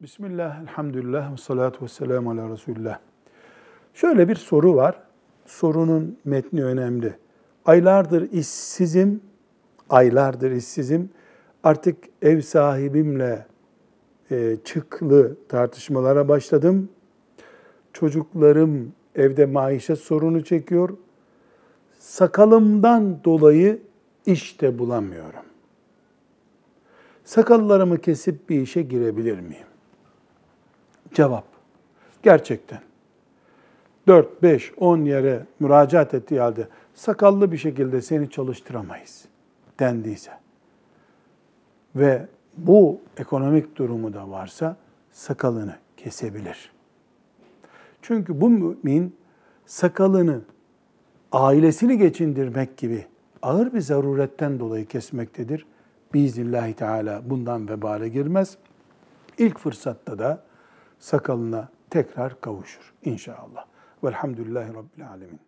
Bismillah, elhamdülillah ve salatu ve selamu ala Resulullah. Şöyle bir soru var. Sorunun metni önemli. Aylardır işsizim, aylardır işsizim. Artık ev sahibimle e, çıklı tartışmalara başladım. Çocuklarım evde maişet sorunu çekiyor. Sakalımdan dolayı iş de bulamıyorum. Sakallarımı kesip bir işe girebilir miyim? Cevap. Gerçekten. 4, 5, 10 yere müracaat ettiği halde sakallı bir şekilde seni çalıştıramayız dendiyse ve bu ekonomik durumu da varsa sakalını kesebilir. Çünkü bu mümin sakalını ailesini geçindirmek gibi ağır bir zaruretten dolayı kesmektedir. Biiznillahü Teala bundan vebale girmez. İlk fırsatta da sakalına tekrar kavuşur inşallah. Velhamdülillahi Rabbil Alemin.